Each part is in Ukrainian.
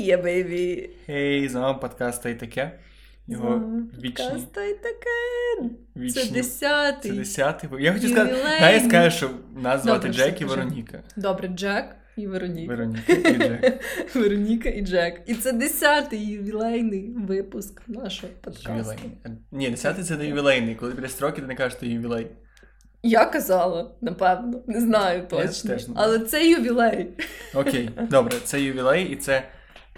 є, бейбі. Хей, з вами подкаст та й таке. Його вічні. Подкаст та й таке. Це десятий. Це десятий. Я хотів сказати, дай я скажу, що нас звати Добре, Джек і. Вероніка. Добре, Джек і Вероніка. Вероніка і Джек. Вероніка і Джек. І це десятий ювілейний випуск нашого подкасту. Ювілейний. Ні, десятий це не ювілейний. Коли біля строки, ти не кажеш, що ювілей. Я казала, напевно, не знаю точно. теж не. Але це ювілей. Окей, добре, це ювілей, і це.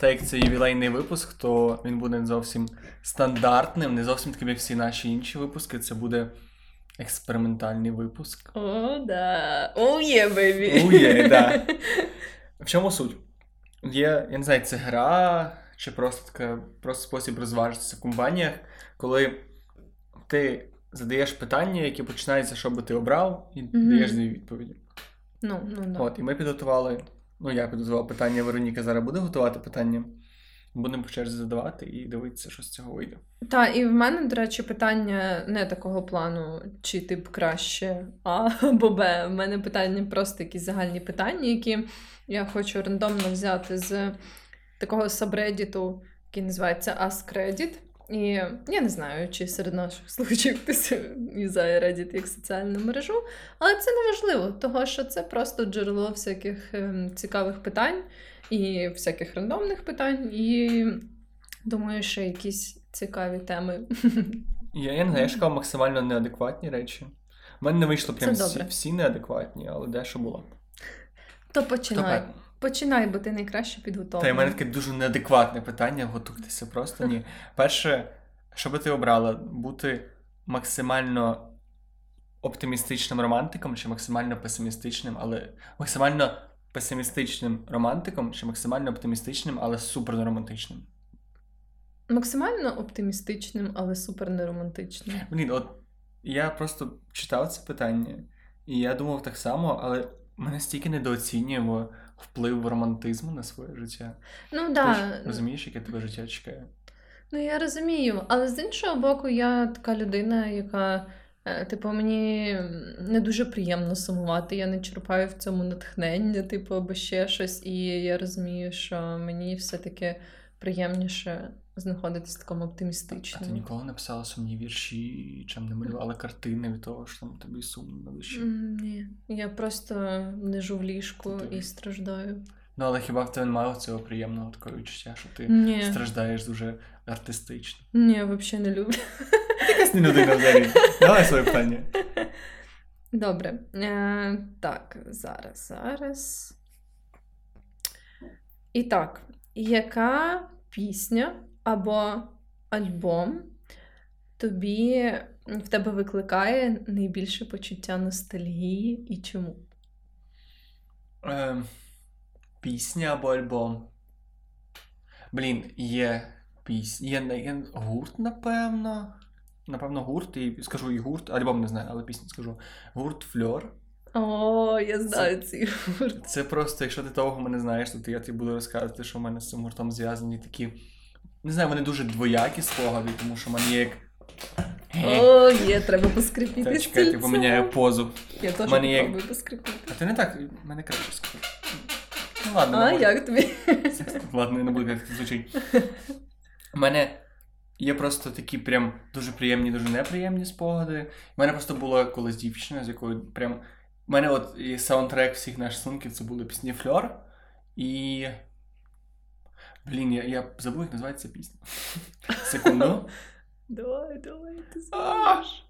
Так як це ювілейний випуск, то він буде не зовсім стандартним, не зовсім таким, як всі наші інші випуски. Це буде експериментальний випуск. О, да. О, є, бейбі. Oh yeah, да. В чому суть? Є, я не знаю, це гра, чи просто така, просто спосіб розважитися в компаніях, коли ти задаєш питання, які починаються, що би ти обрав, і Мгм. даєш дві відповіді. Ну, ну, да. От, і ми підготували, ну я підготував питання, Вероніка зараз буде готувати питання. Будемо по черзі задавати і дивитися, що з цього вийде. Та, і в мене, до речі, питання не такого плану, чи ти б краще А або Б. В мене питання просто якісь загальні питання, які я хочу рандомно взяти з такого сабреддіту, який називається Ask Reddit. І я не знаю, чи серед наших слухачів хтось юзає Reddit як соціальну мережу, але це не важливо, того що це просто джерело всяких ем, цікавих питань і всяких рандомних питань. І думаю, що якісь цікаві теми. Я, я не знаю, я шукав максимально неадекватні речі. У мене не вийшло прям всі, всі неадекватні, але дещо було. То починай. Починай, бо ти найкраще Та й мене таке дуже неадекватне питання, готуйтеся просто ні. Перше, що би ти обрала, бути максимально оптимістичним романтиком чи максимально песимістичним, але максимально песимістичним романтиком чи максимально оптимістичним, але супер неромантичним. Максимально оптимістичним, але супер неромантичним. Блін, от я просто читав це питання, і я думав так само, але ми настільки недооцінюємо вплив романтизму на своє життя. Ну Ти да. ж розумієш, яке тебе життя чекає? Ну я розумію, але з іншого боку, я така людина, яка, е, типу, мені не дуже приємно сумувати. Я не черпаю в цьому натхнення, типу, або ще щось. І я розумію, що мені все-таки приємніше знаходитись в такому А ти ніколи не писала сумні вірші, чим не малювала картини від того, що там тобі сумно на душі? М, Ні, я просто лежу в ліжку Ти- і страждаю. Ну, але хіба в тебе немає цього приємного такого відчуття, що ти Ні, страждаєш дуже артистично? ні, я взагалі не люблю. Якась не людина взагалі. Давай своє питання. Добре. Е, так, зараз, зараз. І так, яка пісня або альбом тобі в тебе викликає найбільше почуття ностальгії і чому? Ем, пісня або альбом? Блін, є пісня. Є, є гурт, напевно. Напевно, гурт, і скажу і гурт, альбом не знаю, але пісню скажу. Гурт Фльор. О, я знаю цей гурт. Це просто, якщо ти того мене знаєш, то я тобі буду розказувати, що в мене з цим гуртом зв'язані такі. Не знаю, вони дуже двоякі спогади, тому що в мене є як. О, є, треба поскрипіти. Та чекай, ти поміняю позу. Я теж попробую поскрипіти. А ти не так, в мене краще скажу. Ну ладно, А, як тобі? Ладно, я не буду як звучить. У мене є просто такі прям дуже приємні, дуже неприємні спогади. У мене просто була колись дівчина, з якою прям. У мене от і саундтрек всіх наших стосунків це були пісні Фльор. І. Блін, я, я забув, як називається пісня. Секунду. Давай, давай, ти А! знаєш.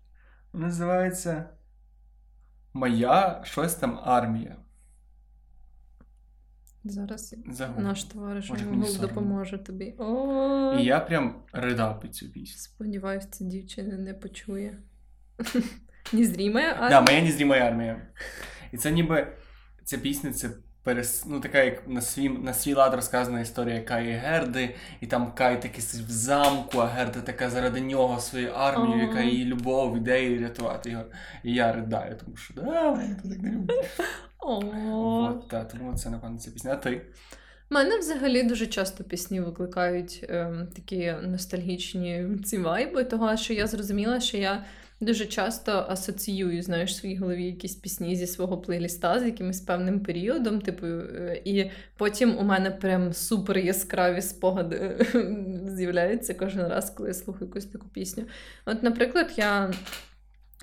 Називається Моя щось там армія. Зараз Загуглю. наш товариш Може, мені Google соромно. допоможе тобі. О, І я прям ридав під цю пісню. сподіваюсь, ця дівчина не почує. Незрімая, а Да, моя незрімая армія. І це ніби ця пісня, це перес... ну, така, як на свій, на свій лад розказана історія Каї і Герди, і там Кай такий в замку, а Герда така заради нього свою армію, яка її любов, ідеї рятувати його. І я ридаю, тому що да, я так не люблю. От, та, тому це, напевно, ця пісня. А ти? Мене взагалі дуже часто пісні викликають ем, такі ностальгічні ці вайби, того що я зрозуміла, що я дуже часто асоціюю, знаєш, в своїй голові якісь пісні зі свого плейліста з якимось певним періодом. Типу, е, і потім у мене прям супер яскраві спогади з'являються кожен раз, коли я слухаю якусь таку пісню. От, наприклад, я.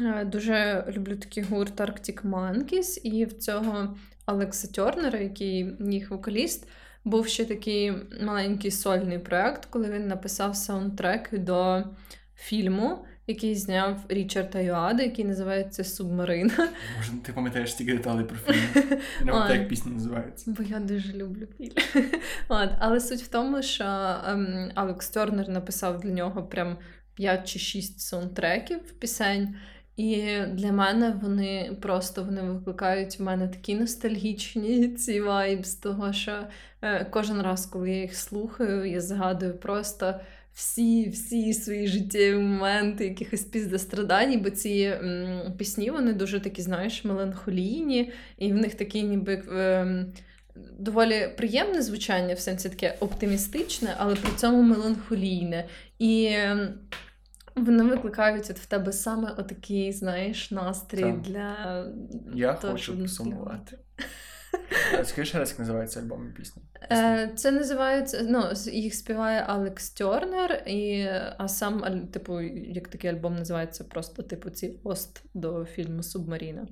Е, дуже люблю такий гурт Arctic Monkeys, і в цього Алекса Тернера, який їх вокаліст, був ще такий маленький сольний проект, коли він написав саундтрек до фільму, який зняв Річард Аюада, який називається Субмарина. Може, ти пам'ятаєш стільки деталей про фільм? Не пам'ятаю, як пісня називається. Бо я дуже люблю фільм. От, Але суть в тому, що ем, Алекс Тернер написав для нього прям 5 чи 6 саундтреків пісень. І для мене вони просто вони викликають в мене такі ностальгічні ці вайбс, того що е, кожен раз, коли я їх слухаю, я згадую просто всі всі свої життєві моменти, якихось піздострадань, бо ці м, пісні вони дуже такі, знаєш, меланхолійні, і в них такі ніби. Е, Доволі приємне звучання, в сенсі таке оптимістичне, але при цьому меланхолійне. І ем, вони викликають от в тебе саме отакий, знаєш, настрій Так. для. Я того, хочу. А Скажи ще раз, як називається альбом і пісня? Е, Це називається, ну, їх співає Алекс Тернер, і, а сам, типу, як такий альбом називається, просто, типу, ці ост до фільму Субмаріна.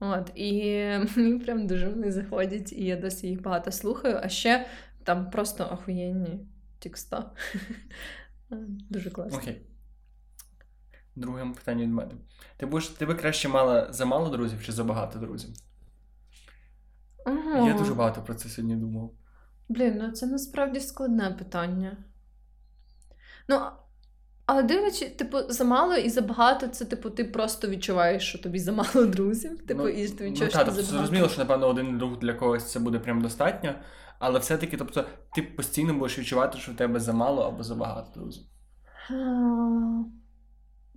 От, і мені прям дуже вони заходять, і я досі їх багато слухаю, а ще там просто охуєнні текста. Е, Дуже класно. Окей. Друге питання від мене. Ти будеш, ти би краще мала замало друзів чи забагато друзів? Ага. Я дуже багато про це сьогодні думав. Блін, ну це насправді складне питання. Ну, але дивлячись, типу, замало і забагато, це, типу, ти просто відчуваєш, що тобі замало друзів. Типу, ну, і ти ну, відчуваєш, та, що тобто, зрозуміло, що напевно один друг для когось це буде прям достатньо, але все-таки, тобто, ти постійно будеш відчувати, що в тебе замало або забагато друзів.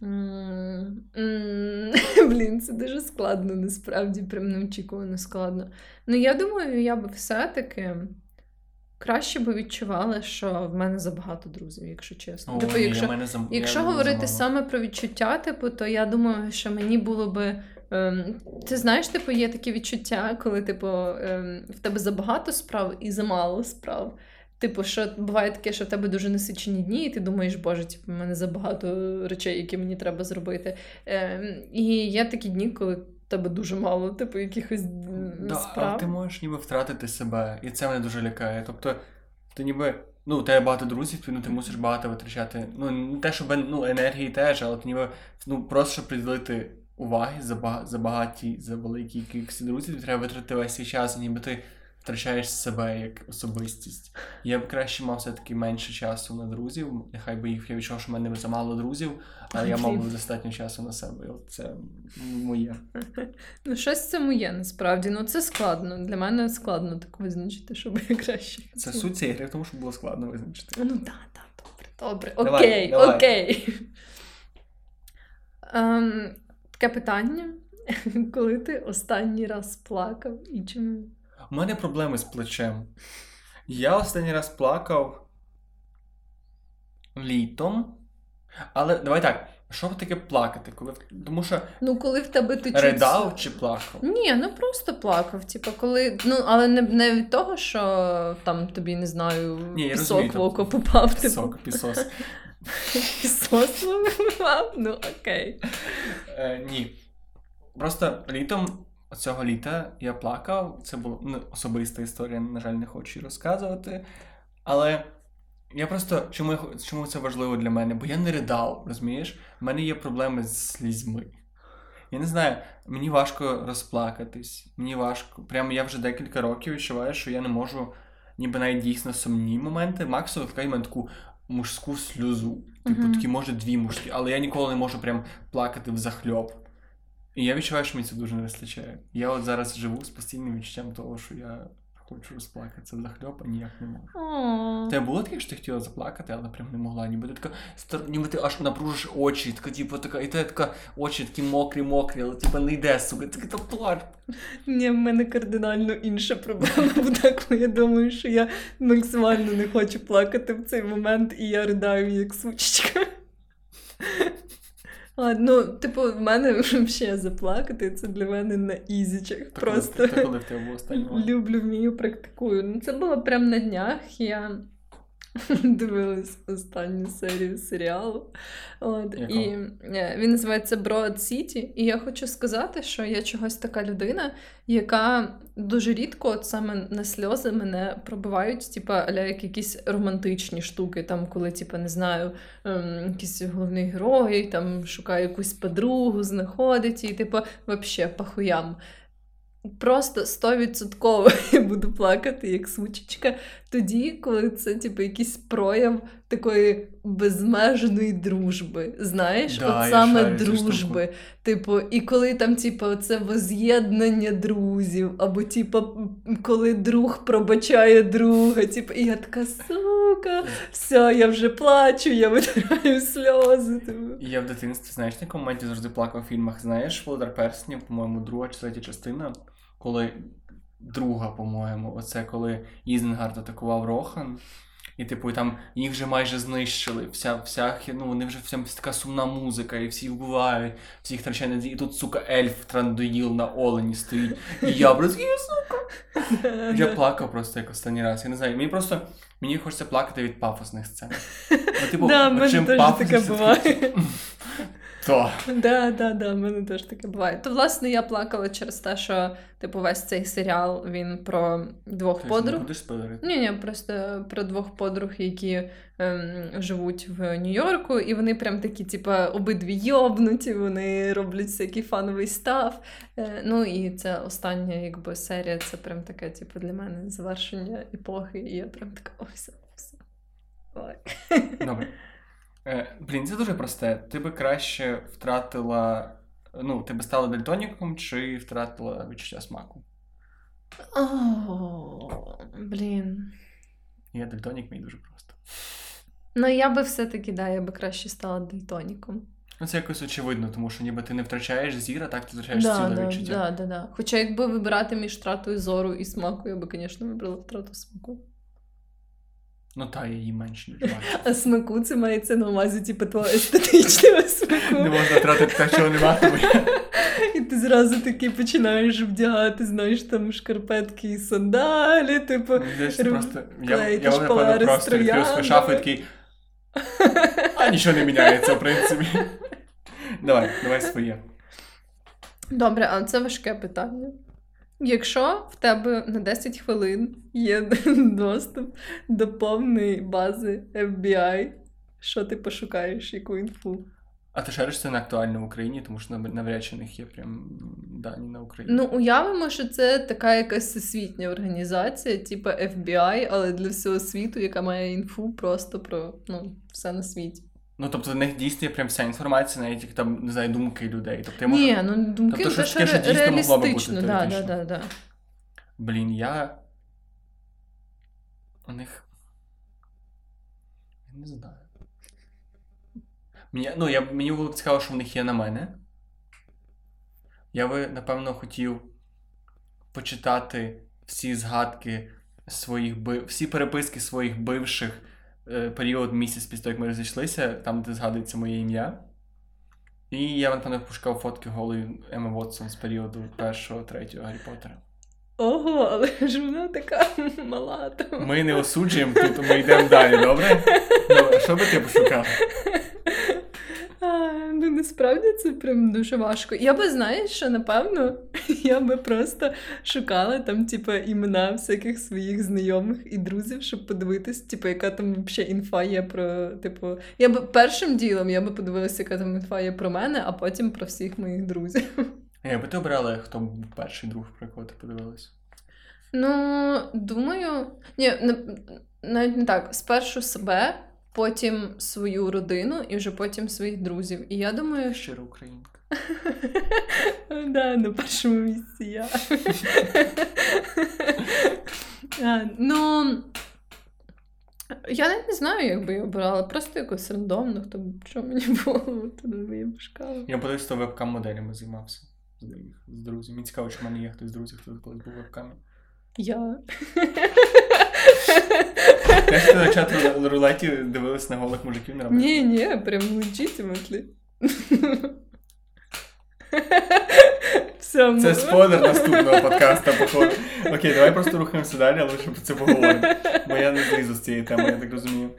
Блін, це дуже складно, насправді, прям неочікувано складно. Ну, я думаю, я би все-таки краще би відчувала, що в мене забагато друзів, якщо чесно. О, типу, якщо, мене зам... Якщо люблю говорити саме про відчуття, типу, то я думаю, що мені було би. Ем, ти знаєш, типу, є такі відчуття, коли, типу, ем, в тебе забагато справ і замало справ. Типу, що буває таке, що в тебе дуже насичені дні, і ти думаєш, боже, типу, в мене забагато речей, які мені треба зробити. Ем, і є такі дні, коли тебе дуже мало, типу, якихось Да, справ. але ти можеш ніби втратити себе, і це мене дуже лякає. Тобто, ти ніби, ну, у тебе багато друзів, ти, ну, ти мусиш багато витрачати. Ну, не те, щоб ну, енергії теж, але ти ніби ну, просто щоб приділити уваги за, бага- за багаті, за великій кількості друзів, треба витратити весь свій час, ніби ти втрачаєш себе як особистість. Я б краще мав все-таки менше часу на друзів. Нехай би їх я відчував, що в мене замало друзів, але я мав би достатньо часу на себе. І от це моє. Ну, щось в цьому є насправді. Ну, це складно. Для мене складно так визначити, щоб я краще. Це суть цієї гри, в тому що було складно визначити. Ну так, так, добре, добре. Давай, Окей, давай. окей. Ем, таке питання. Коли ти останній раз плакав і чому? У мене проблеми з плечем. Я останній раз плакав літом. Але давай так, що таке плакати? Коли... Тому що Ну, коли в тебе ти чуть- ридав чи плакав? Ні, ну просто плакав. Типу, коли. Ну, але не, не від того, що там тобі, не знаю, Ні, пісок розумію, в око попав. Типу. Пісок, пісос. Пісос попав? Ну, окей. Е, ні. Просто літом цього літа я плакав. Це була ну, особиста історія, на жаль, не хочу її розказувати. Але я просто чому, я чому це важливо для мене? Бо я не ридав, розумієш? У мене є проблеми з слізьми. Я не знаю, мені важко розплакатись. Мені важко. Прямо я вже декілька років відчуваю, що я не можу, ніби навіть дійсно сумні моменти. Максимум в мене таку мужську сльозу. Типу, Мгм. такі, може, дві мужські, але я ніколи не можу прям плакати в захльоп. І я відчуваю, що мені це дуже не вистачає. Я от зараз живу з постійним відчуттям того, що я хочу розплакатися захльоп, а ніяк не можу. Тебе було таке, що ти хотіла заплакати, але прям не могла. Ніби ти така, стар- ніби ти аж напружиш очі, така, типу, така, і ти така очі такі мокрі, мокрі, але типу не йде, сука, ти та плач. Ні, в мене кардинально інша проблема буде, коли я думаю, що я максимально не хочу плакати в цей момент, і я ридаю як сучечка. А, ну, типу, в мене взагалі заплакати, це для мене на ізічах. Просто Коли, в тебе останнього люблю, вмію, практикую. Ну, це було прямо на днях. Я дивилась останню серію серіалу. От, Яку? і е, він називається Broad City. І я хочу сказати, що я чогось така людина, яка дуже рідко, от саме на сльози, мене пробивають, типа, аля як якісь романтичні штуки, там, коли, типа, не знаю, ем, якийсь головний герой там шукає якусь подругу, знаходить і, типу, вообще пахуям. Просто 100% я буду плакати, як сучечка, тоді, коли це типу, якийсь прояв такої безмежної дружби. Знаєш, Да, от саме шарю дружби. Типу, і коли там, типу, це воз'єднання друзів, або типу, коли друг пробачає друга, типу, і я така сука, все, я вже плачу, я витираю сльози. Типу. Я в дитинстві, знаєш, на якому моменті завжди плакав в фільмах. Знаєш, Володар Перснів, по-моєму, друга чи третя частина, коли друга, по-моєму, оце коли Ізенгард атакував Рохан. І, типу, і там їх вже майже знищили. Вся, вся, ну, вони вже всім така сумна музика, і всі вбивають, всіх втрачає. І тут, сука, ельф трандоїл на олені стоїть. І я просто, я плакав просто як останній раз. Я не знаю. Мені просто мені хочеться плакати від пафосних сцен. Ну, типу, Да, мене теж таке буває. То. Да, да, да, в мене теж таке буває. То, власне, я плакала через те, що, типу, весь цей серіал він про двох Ти не подруг. будеш спойлерити? Ні, ні, просто про двох подруг, які ем, живуть в Нью-Йорку, і вони прям такі, типа, обидві йобнуті, вони роблять всякий фановий став. Е, ну і це остання, якби серія, це прям таке, типу, для мене завершення епохи, і я прям така, все, все. Добре. Е, блін, це дуже просте. Ти би краще втратила. Ну, ти би стала дальтоніком чи втратила відчуття смаку? О, блін. Я дальтонік, мені дуже просто. Ну, я би все-таки, да, я би краще стала дальтоніком. Ну, це якось очевидно, тому що ніби ти не втрачаєш зір, а так ти втрачаєш Да, ціле да, відчуття. да, да, да. Хоча якби вибирати між втратою зору і смаку, я би, звісно, вибрала втрату смаку. Ну та її менше ніж бачу. А смаку це мається на увазі, типу, твого естетичного Не можна втратити те, чого нема, тому я. І ти зразу таки починаєш вдягати, знаєш, там шкарпетки і сандалі, типу. Здається, це роб- просто. Я, я напевно, просто відкрив шафу і такий. А нічого не міняється, в принципі. Давай, давай своє. Добре, а це важке питання. Якщо в тебе на 10 хвилин є доступ до повної бази FBI, що ти пошукаєш, яку інфу? А ти шариш це не актуально в Україні, тому що навряд чи них є прям дані на Україні. Ну, уявимо, що це така якась всесвітня організація, типу FBI, але для всього світу, яка має інфу просто про ну, все на світі. Ну, тобто в них дійсно є прям вся інформація, навіть як там, не знаю, думки людей. Тобто я можу... Ні, ну думки Тобто, щось що що дійсно могло би бути да, да, да, да. Блін, я. У них. Я не знаю. Мені, ну, я, мені було б цікаво, що в них є на мене. Я би, напевно, хотів почитати всі згадки своїх би... всі переписки своїх бивших період місяць після того, як ми розійшлися, там, де згадується моє ім'я. І я, напевно, пошукав фотки голої Еми Вотсон з періоду першого, третього Гаррі Поттера. Ого, але ж вона така мала там. Ми не осуджуємо тут, ми йдемо далі, добре? Ну, що би ти пошукав? А, ну насправді це прям дуже важко. Я би знаєш, що напевно я би просто шукала там, типу, імена всяких своїх знайомих і друзів, щоб подивитись, типу, яка там взагалі інфа є про, типу, я би першим ділом я би подивилася, яка там інфа є про мене, а потім про всіх моїх друзів. Я би ти обрала, хто був перший друг, про якого ти подивилась? Ну, думаю, ні, навіть не так. Спершу себе, потім свою родину і вже потім своїх друзів. І я думаю, Щира українка. да, на першому місці я. Ну. Я навіть не знаю, як би я обирала. Просто якось рандомно, хто б що мені було, туди би я. Я хто вебкам-моделями займався з друзів. Мені цікаво, чи в мене є хтось з друзів, хто колись був вебкамі. Я. Теж ти на чат рулеті дивилась на голих мужиків на роботі? Ні, ні, прям legitimately. Все, Це спойлер наступного подкасту, походу. Окей, давай просто рухаємося далі, але ще про це поговоримо. Бо я не злізу з цієї теми, я так розумію.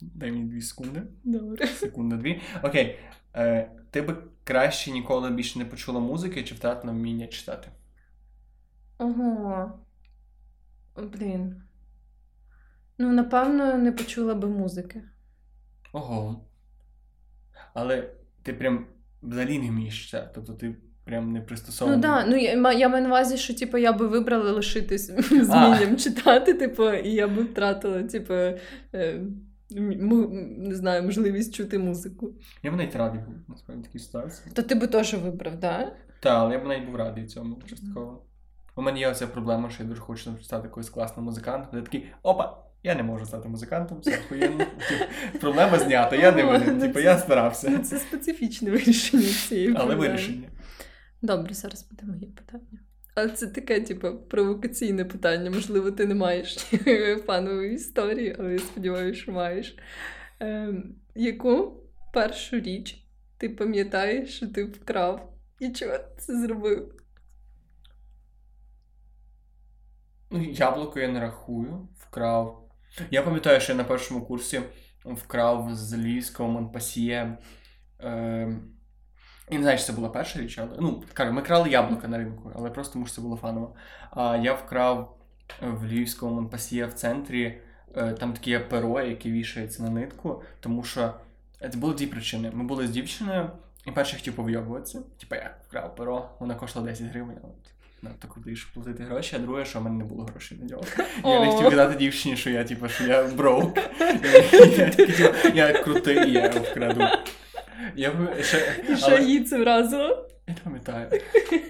Дай мені дві секунди. Добре. Секунда, дві. Окей. Е, ти би краще ніколи більше не почула музики чи втратила вміння читати? Ого. Блін. Ну, напевно, не почула би музики. Ого. Але ти прям взагалі не вмієш. Тобто ти прям не Ну так, да. ну я, я маю на увазі, що типу, я би вибрала лишитись з вмінням читати, типу, і я би втратила, типу, е, не знаю, можливість чути музику. Я б навіть радий був, насправді, такій ситуації. То ти би теж вибрав, так? Так, але я б навіть був радий цьому частково. У мене є оця проблема, що я дуже хочу стати якоюсь класним музикантом. Я такий, опа, я не можу стати музикантом, все охуєнно. Типу, Проблема знята, я не винен. Типу, я старався. Це специфічне вирішення цієї Але вирішення. Добре, зараз буде моє питання. Але це таке, типу, провокаційне питання. Можливо, ти не маєш фанової історії, але я сподіваюся, що маєш. Ем, яку першу річ ти пам'ятаєш, що ти вкрав? І чого ти це зробив? Ну, яблуко я не рахую, вкрав. Я пам'ятаю, що я на першому курсі вкрав з львівського Монпасьє. Е, я не знаю, чи це була перша річ, але ну, кажу, ми крали яблука на ринку, але просто тому що це було фаново. А я вкрав в львівському Монпасьє в центрі. е, Там таке перо, яке вішається на нитку, тому що це було дві причини. Ми були з дівчиною, і перший хотів повйобуватися. Типа я вкрав перо, вона коштувала 10 гривень, але надто крутий, щоб платити гроші, а друге, що в мене не було грошей на нього. Я не хотів казати дівчині, що я, типу, що я броук. Я, типу, я крутий, я вкраду. Я ще, І що її це вразило? я не пам'ятаю.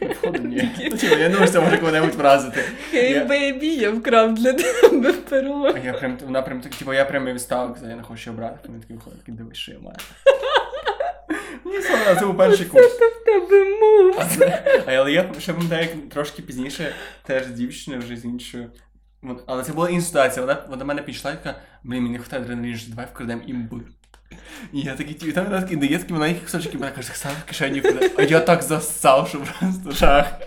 Походу, ні. Ну, типу, я думаю, що це може кого-небудь вразити. Хей, бейбі, я вкрав для тебе перо. Я прям, вона прям так, типу, я прям її вставив, я не хочу брати. Він такий виходить, такий, дивись, що я маю. Мені соромно, це був перший курс. Це в тебе мув. А це- А, Але я ще пам'ятаю, як трошки пізніше, теж з дівчиною, вже з іншою. Але це була інша ситуація. Вона, вона мене підійшла і така, блін, мені вистачає адреналіну, давай вкрадемо імби. І я такий, і там такий дає такі маленькі кусочки, мене каже, сам в кишені вкладе. А я так засав, що просто жах.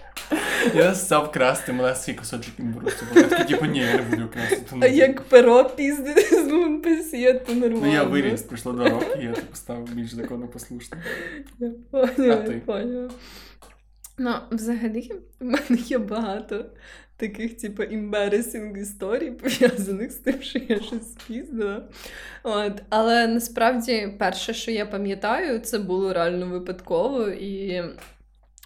Я засав красти, мене свій кусочок імбуру. Я такий, типу, ні, я не буду красти. А як перо піздити з Монпесьє, то нормально. Ну я виріс, пройшло два роки, я типу став більш законопослушним. Я поняла, я поняла. Ну, взагалі, в мене є багато таких, типу, embarrassing історій, пов'язаних з тим, що я щось спіздила. От. Але насправді, перше, що я пам'ятаю, це було реально випадково. І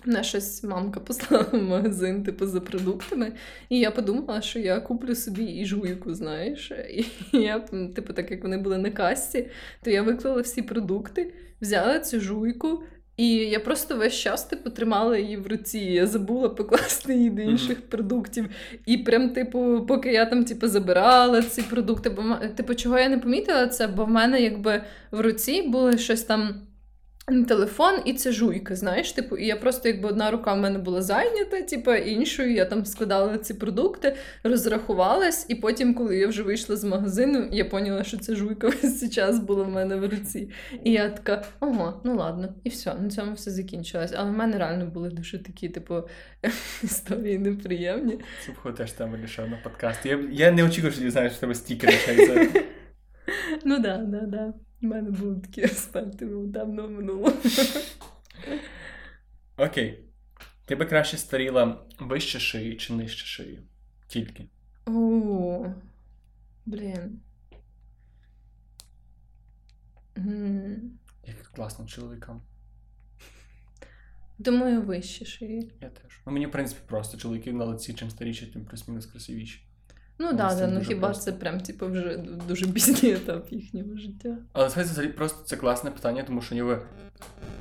мене щось мамка послала в магазин, типу, за продуктами. І я подумала, що я куплю собі і жуйку, знаєш. І я, типу, так як вони були на касі, то я виклала всі продукти, взяла цю жуйку. І я просто весь час типу, тримала її в руці. Я забула покласти її до інших продуктів. І прям, типу, поки я там типу, забирала ці продукти, бо типу, чого я не помітила це, бо в мене якби в руці було щось там. Телефон і це жуйка, знаєш, типу, і я просто, якби одна рука в мене була зайнята, типу, іншою я там складала ці продукти, розрахувалась, і потім, коли я вже вийшла з магазину, я поняла, що ця жуйка весь цей час була в мене в руці. І я така, ого, ну ладно, і все, на цьому все закінчилось. Але в мене реально були дуже такі, типу, історії неприємні. Це б теж для ще одного подкасту. Я, я не очікував, що знаєш, що в тебе стільки речей. Ну да, да, да. У мене були такі аспекти ну, давно минуло. Окей. Ти би краще старіла вище шиї чи нижче шиї? Тільки. О, блін. М, Як класно чоловікам. Думаю, вище шиї. Я теж. Ну мені, в принципі, просто чоловіки на лиці, чим старіші, тим плюс-мінус красивіші. Ну Ну, да, ну хіба просто. це прям типу вже дуже пізній етап їхнього життя. Але це взагалі просто це класне питання, тому що ніби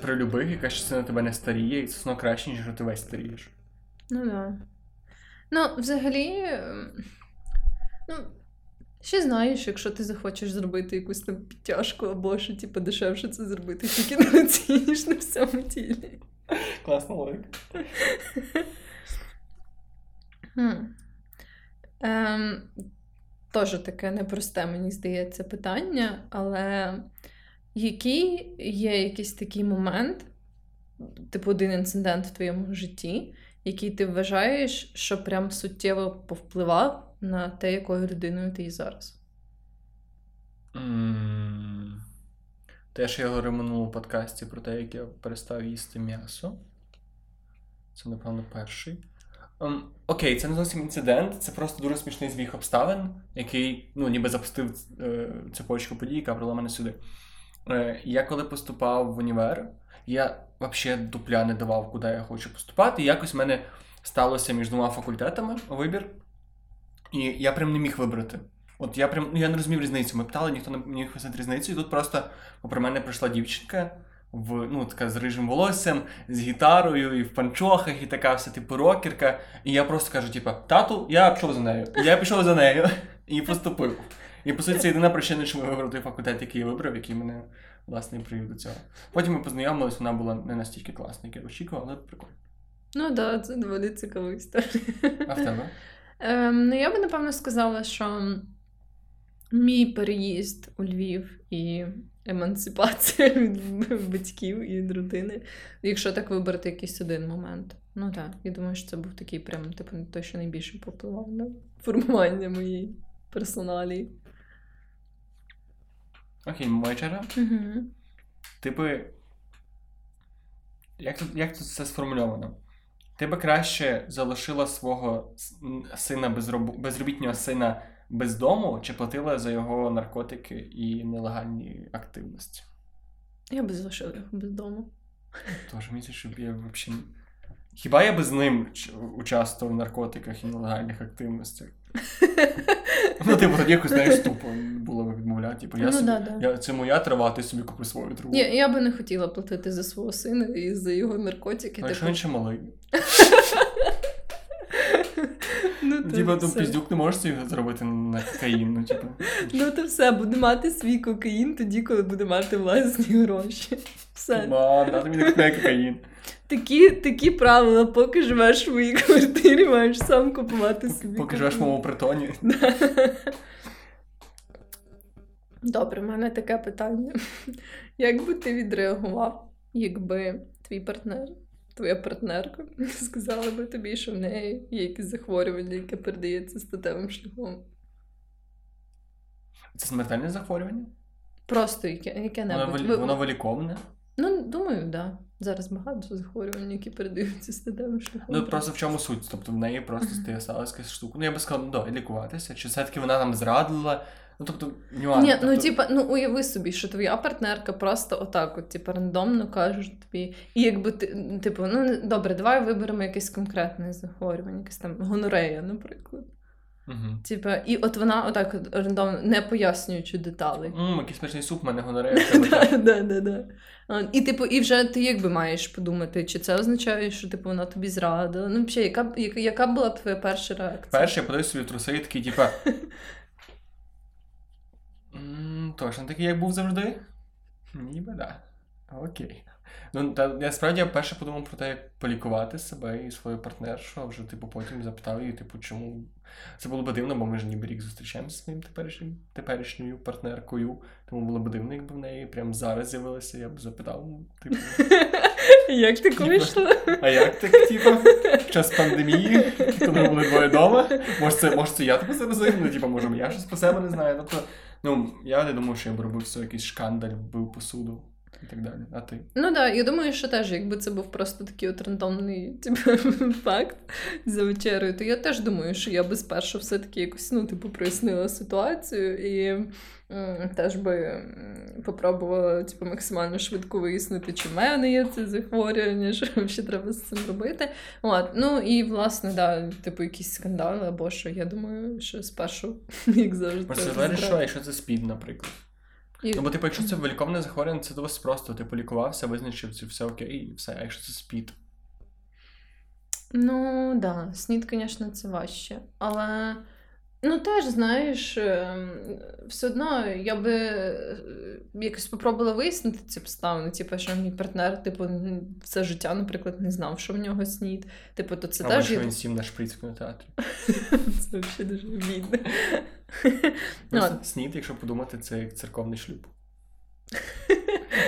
при любих якась частина тебе не старіє, і це все краще, ніж що ти весь старієш. Ну да. Ну, взагалі, ем, ну, ще знаєш, якщо ти захочеш зробити якусь там підтяжку або що, типу, дешевше це зробити тільки на руці, ніж на всьому тілі. Класна логіка. Ем, Теж таке непросте, мені здається, питання, але який є якийсь такий момент, типу один інцидент в твоєму житті, який ти вважаєш, що прям суттєво повпливав на те, якою людиною ти є зараз? М, Те, я говорив минулому подкасті про те, як я перестав їсти м'ясо. Це, напевно, перший. Ем, окей, це не зовсім інцидент, це просто дуже смішний збіг обставин, який ну, ніби запустив е, цепочку подій, яка привела мене сюди. Е, я коли поступав в універ, я взагалі дупля не давав, куди я хочу поступати. Якось в мене сталося між двома факультетами вибір. І я прям не міг вибрати. От я прям ну, я не розумів різницю. Ми питали, ніхто не міг висити різницю. І тут просто попри мене прийшла дівчинка в ну, така з рижим волоссям, з гітарою, і в панчохах, і така вся типу рокерка. І я просто кажу: типу, тату, я пішов за нею. Я пішов за нею і поступив. І по суті, це єдина причина, чому я вибрав той факультет, який я вибрав, який мене власне привів до цього. Потім ми познайомилися, вона була не настільки класна, як я очікував, але прикольно. Ну так, да, це доволі цікава історія. А в тебе? Ем, ну, я би напевно сказала, що мій переїзд у Львів і емансипація від батьків і від родини, якщо так вибрати якийсь один момент. Ну так, я думаю, що це був такий прям, типу, той, що найбільше попливав на формування моєї персоналі. Окей, моя черга. Угу. Типи. Як тут, як тут це сформульовано? Ти би краще залишила свого сина безроб... безробітнього сина без дому, чи платила за його наркотики і нелегальні активності? Я би залишила його без дому. Тож здається, щоб я взагалі. Хіба я би з ним участвував в наркотиках і нелегальних активностях? Ну, типу, тоді якось знаєш, тупо було б відмовляти. Типу, я Ну, собі, да, да. Я, це моя трава, ти собі купи свою траву. Ні, я би не хотіла платити за свого сина і за його наркотики. А якщо типу. він ще малий? Ну, Ну, то Типа, ну, піздюк не можеш собі заробити на кокаїн, ну, типу. Ну, то все, буде мати свій кокаїн тоді, коли буде мати власні гроші. Все. Мам, да, тобі не кокаїн. Такі, такі правила, поки живеш в своїй квартирі, маєш сам купувати собі. Поки живеш в моєму притоні. Добре, в мене таке питання. Як би ти відреагував, якби твій партнер, твоя партнерка сказала би тобі, що в неї є якесь захворювання, яке передається статевим шляхом? Це смертельне захворювання? Просто яке, Воно, яке-небудь. вилі- Ви- воно виліковне. Ну, думаю, так. Да. Зараз багато захворювань, які передаються статевим шляхом. Ну просто в чому суть? Тобто в неї просто стає сталася якась штука. Ну я би сказав, ну да, лікуватися. Чи все-таки вона там зрадила? Ну тобто, нюанс. Ні, ну тобто, типа, ну уяви собі, що твоя партнерка просто отак, от, типа, рандомно каже тобі. І якби ти, типу, ну добре, давай виберемо якесь конкретне захворювання, якесь там гонорея, наприклад. Мгм. Типа, і от вона отак рандомно, не пояснюючи деталей. М, якийсь смачний суп, мене. А, І типу, і вже ти якби маєш подумати, чи це означає, що типу вона тобі зрадила. Ну, взагалі, яка, яка, була твоя перша реакція? Перше, я подаю собі труси і такий, типа. «М, Точно такий, як був завжди? Ніби да. Окей. Ну, та я справді я перше подумав про те, як полікувати себе і свою партнершу, а вже, типу, потім запитав її, типу, чому. Це було б дивно, бо ми ж ніби рік зустрічаємося з своїм теперішнім, теперішньою партнеркою. Тому було б дивно, якби в неї прямо зараз з'явилося, я б запитав, ну, типу, Як ти Типа. вийшла? а як так, типу, в час пандемії, коли були двоє вдома? Може, це, може, це я тебе заразив? Ну, типу, може, я щось по себе не знаю. Тобто, ну, я не думаю, що я б робив все, якийсь шкандаль, бив посуду і так далі. А ти? Ну так, да, я думаю, що теж, якби це був просто такий от рандомний типу, факт за вечерею, то я теж думаю, що я би спершу все-таки якось ну, типу, прояснила ситуацію і теж би попробувала типу, максимально швидко вияснити, чи в мене є це захворювання, що взагалі треба з цим робити. От. Ну і власне, да, типу, якісь скандали або що. Я думаю, що спершу, як завжди. Залежить, що, якщо це спід, наприклад. І- Ну, бо, типу, якщо це виліковне захворювання, це досить просто. Ти полікувався, визначив, це все окей, і все. А якщо це спід. Ну, да, снід, звісно, це важче. Але, ну, теж, знаєш, ем, все одно я би е, якось спробувала вияснити ці обставини. Типу, що мій партнер, типу, все життя, наприклад, не знав, що в нього снід. Типу, то це Або теж що він сів на шприц в кінотеатрі. це взагалі дуже обідно. Ну, Просто снід, якщо подумати, це як церковний шлюб.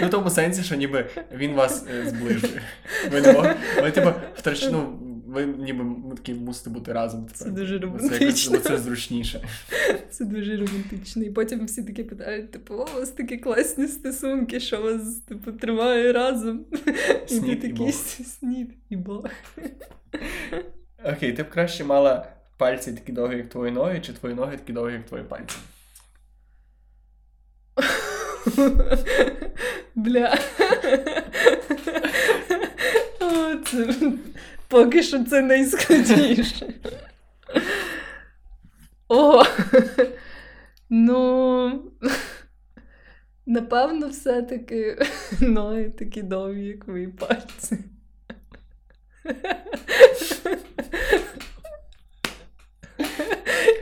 Ну, в тому сенсі, що ніби він вас е, зближує. Ви не мог... ви, типу, втрач... ви ніби ну, такі мусите бути разом. Це тепер. дуже Це, якось- романтично. бо це зручніше. Це дуже романтично. І потім всі такі питають: типу, о, у вас такі класні стосунки, що вас типу, тримає разом. Снід і ти такий снід і Бог. Окей, ти б краще мала пальці такі довгі, як твої ноги, чи твої ноги такі довгі, як твої пальці? Бля. О, це... Поки що це найскладніше. О! Ну. Напевно, все-таки ноги такі довгі, як мої пальці.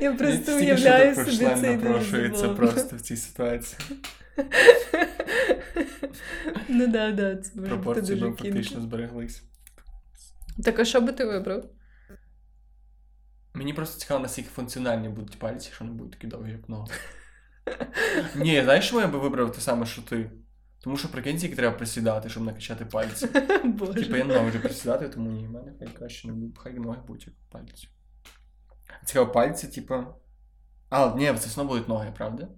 Я просто уявляю собі цей дуже напрошується просто в цій ситуації. Ну да, да, це Пропорції фактично збереглись. Так, а що би ти вибрав? Мені просто цікаво, наскільки функціональні будуть пальці, що вони будуть такі довгі, як ноги. Ні, знаєш, що я би вибрав те саме, що ти? Тому що прикинь, скільки треба присідати, щоб накачати пальці. Боже. Типа я ненавиджу присідати, тому ні, в мене хай краще не буде, хай ноги будуть як пальці. Цікаво, пальці, типа. А, ні, це знову будуть ноги, правда?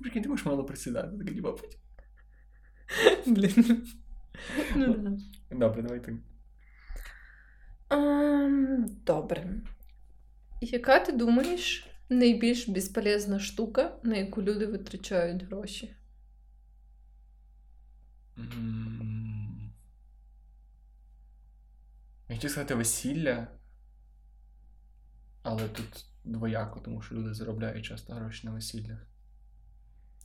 Прикинь, ти можеш мало присідати, так типа потім. Блін. Ну да. Добре, давай ти. Ам, Добре. Яка ти думаєш найбільш безполезна штука, на яку люди витрачають гроші? М. Я хотів сказати весілля, але тут двояко, тому що люди заробляють часто гроші на весіллях.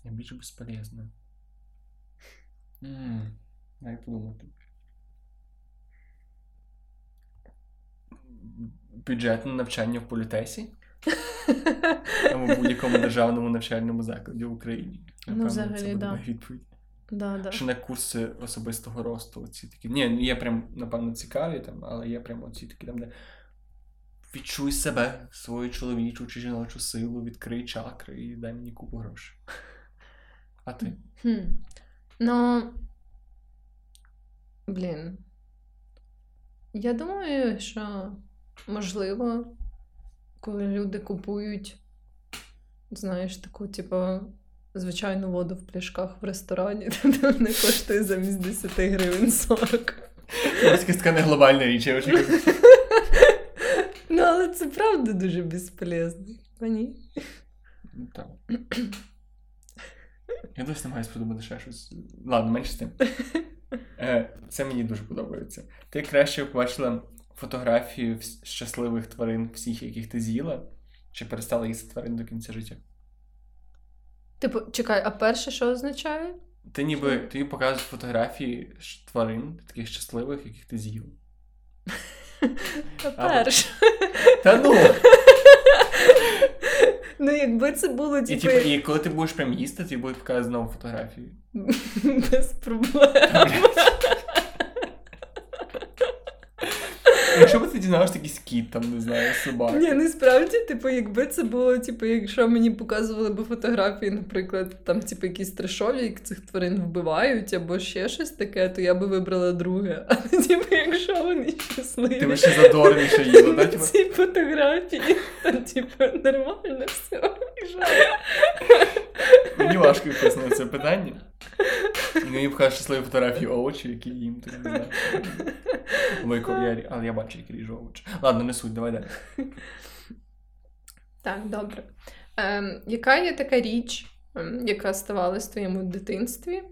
Найбільш безполезне. М, Дай подумати. Бюджетне навчання в політесі або в будь-якому державному навчальному закладі в Україні. Ну, Напевно, взагалі, це да. відповідь. Да, да. Чи на курси особистого росту. Оці такі. Ні, ну, є прям, напевно, цікаві, там, але є прям оці такі там, де відчуй себе, свою чоловічу чи жіночу силу, відкрий чакри і дай мені купу грошей. А ти? Хм. Ну. Блін. Я думаю, що можливо, коли люди купують, знаєш, таку, типу, звичайну воду в пляшках в ресторані, то вона коштує замість 10 гривень 40. Це така не глобальна річ, я очікую. Ну, але це правда дуже безполезно. А ні? Так. Я досі намагаюся придумати ще щось. Ладно, менше з тим. Е, Це мені дуже подобається. Ти краще побачила фотографію щасливих тварин, всіх, яких ти з'їла, чи перестала їсти тварин до кінця життя? Типу, чекай, а перше що означає? Ти ніби тобі показують фотографії тварин, таких щасливих, яких ти з'їла. А перше. Та ну! Ну, якби це було, І, типу, типу, і коли ти будеш прям їсти, тобі будуть показувати знову фотографії. без проблем. Якщо б ти дізнався якийсь кіт, там, не знаю, собака. Ні, насправді, типу, якби це було, типу, якщо мені показували б фотографії, наприклад, там, типу, якісь трешові, як цих тварин вбивають, або ще щось таке, то я би вибрала друге. А типу, якщо вони щасливі. Ти би ще задорніше їла, да? Типу, Ці фотографії, то, типу, нормально все. Мені важко відповісти на це питання. Мені покажуть щасливі фотографії овочі, які їм так. Лойко, я, але я бачу, як ріжу овочі. Ладно, не суть, давай далі. Так, добре. Ем, яка є така річ, ем, яка ставалась в твоєму дитинстві,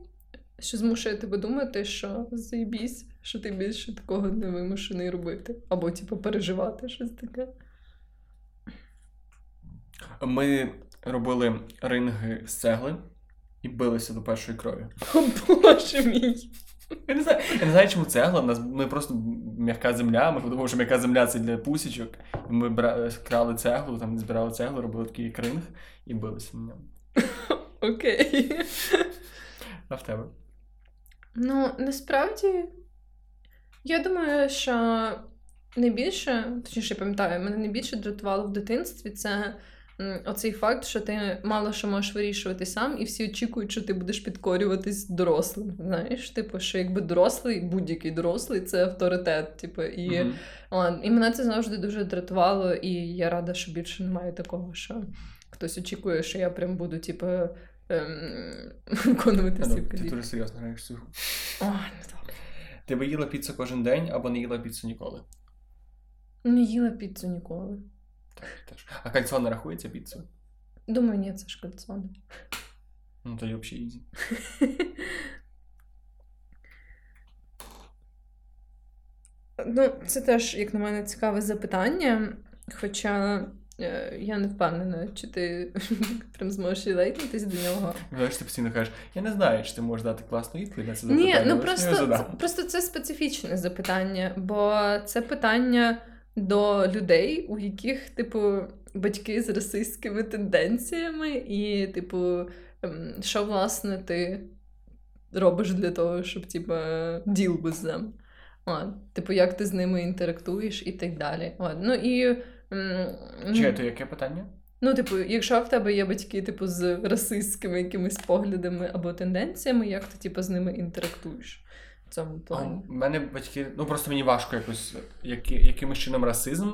що змушує тебе думати, що заїбісь, що ти більше такого не вимушений робити? Або, типу, переживати щось таке? Ми робили ринги з цегли і билися до першої крові. О Боже мій! Я не знаю, я не знаю, чому цегла. У нас ми просто м'яка земля. Ми подумали, що м'яка земля це для пусічок. Ми бра... крали цеглу, там збирали цеглу, робили такий як ринг і билися на ньому. Окей. А в тебе? Ну, насправді, я думаю, що найбільше, точніше, я пам'ятаю, мене найбільше дратувало в дитинстві це оцей факт, що ти мало що можеш вирішувати сам, і всі очікують, що ти будеш підкорюватись дорослим. Знаєш, типу, що якби дорослий, будь-який дорослий це авторитет. Типу, і. О, і мене це завжди дуже дратувало, і я рада, що більше немає такого, що хтось очікує, що я прям буду, типу, ем, виконувати А, всі ну, Ти дуже серйозно граєш цю. Ти би їла піцу кожен день або не їла піцу ніколи. Не їла піцу ніколи. Так, теж. А кальцон не рахується піцею? Думаю, ні, це ж кальцони. Ну, тоді взагалі easy. Ну, це теж, як на мене, цікаве запитання. Хоча е, я не впевнена, чи ти прям зможеш релейтнутись до нього. Знаєш, ти постійно кажеш, я не знаю, чи ти можеш дати класну відповідь на це Ні, ну просто, просто це специфічне запитання, бо це питання до людей, у яких, типу, батьки з расистськими тенденціями, і, типу, ем, що власне ти робиш для того, щоб типу, deal with them. От, типу, як ти з ними інтерактуєш і так далі. От, ну і. Чекай, то яке питання? Ну, типу, якщо в тебе є батьки, типу, з расистськими якимись поглядами або тенденціями, як ти типу, з ними інтерактуєш в цьому У мене батьки, ну просто мені важко якось які, якимось чином расизм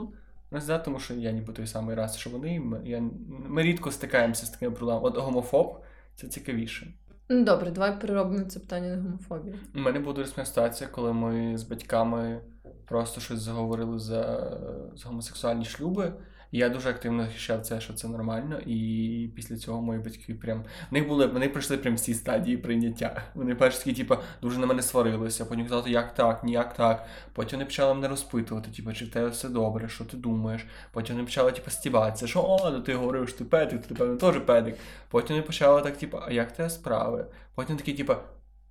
роздати, тому що я ніби той самий рас, що вони. Ми, я, ми рідко стикаємося з такими проблемами. От гомофоб це цікавіше. Ну, добре, давай переробимо це питання на гомофобію. У мене була дуже ситуація, коли ми з батьками просто щось заговорили за, за гомосексуальні шлюби. Я дуже активно захищав це, що це нормально. І після цього мої батьки прям. В були, вони пройшли прям всі стадії прийняття. Вони перші такі, типу, дуже на мене сварилися, потім казали, як так, ніяк так. Потім вони почали мене розпитувати, типу, чи в тебе все добре, що ти думаєш. Потім вони почали, типу, стібатися, що о, ну ти говорив, що ти педик, ти певно теж педик. Потім вони почали так, типу, а як тебе справи? Потім такі, типу,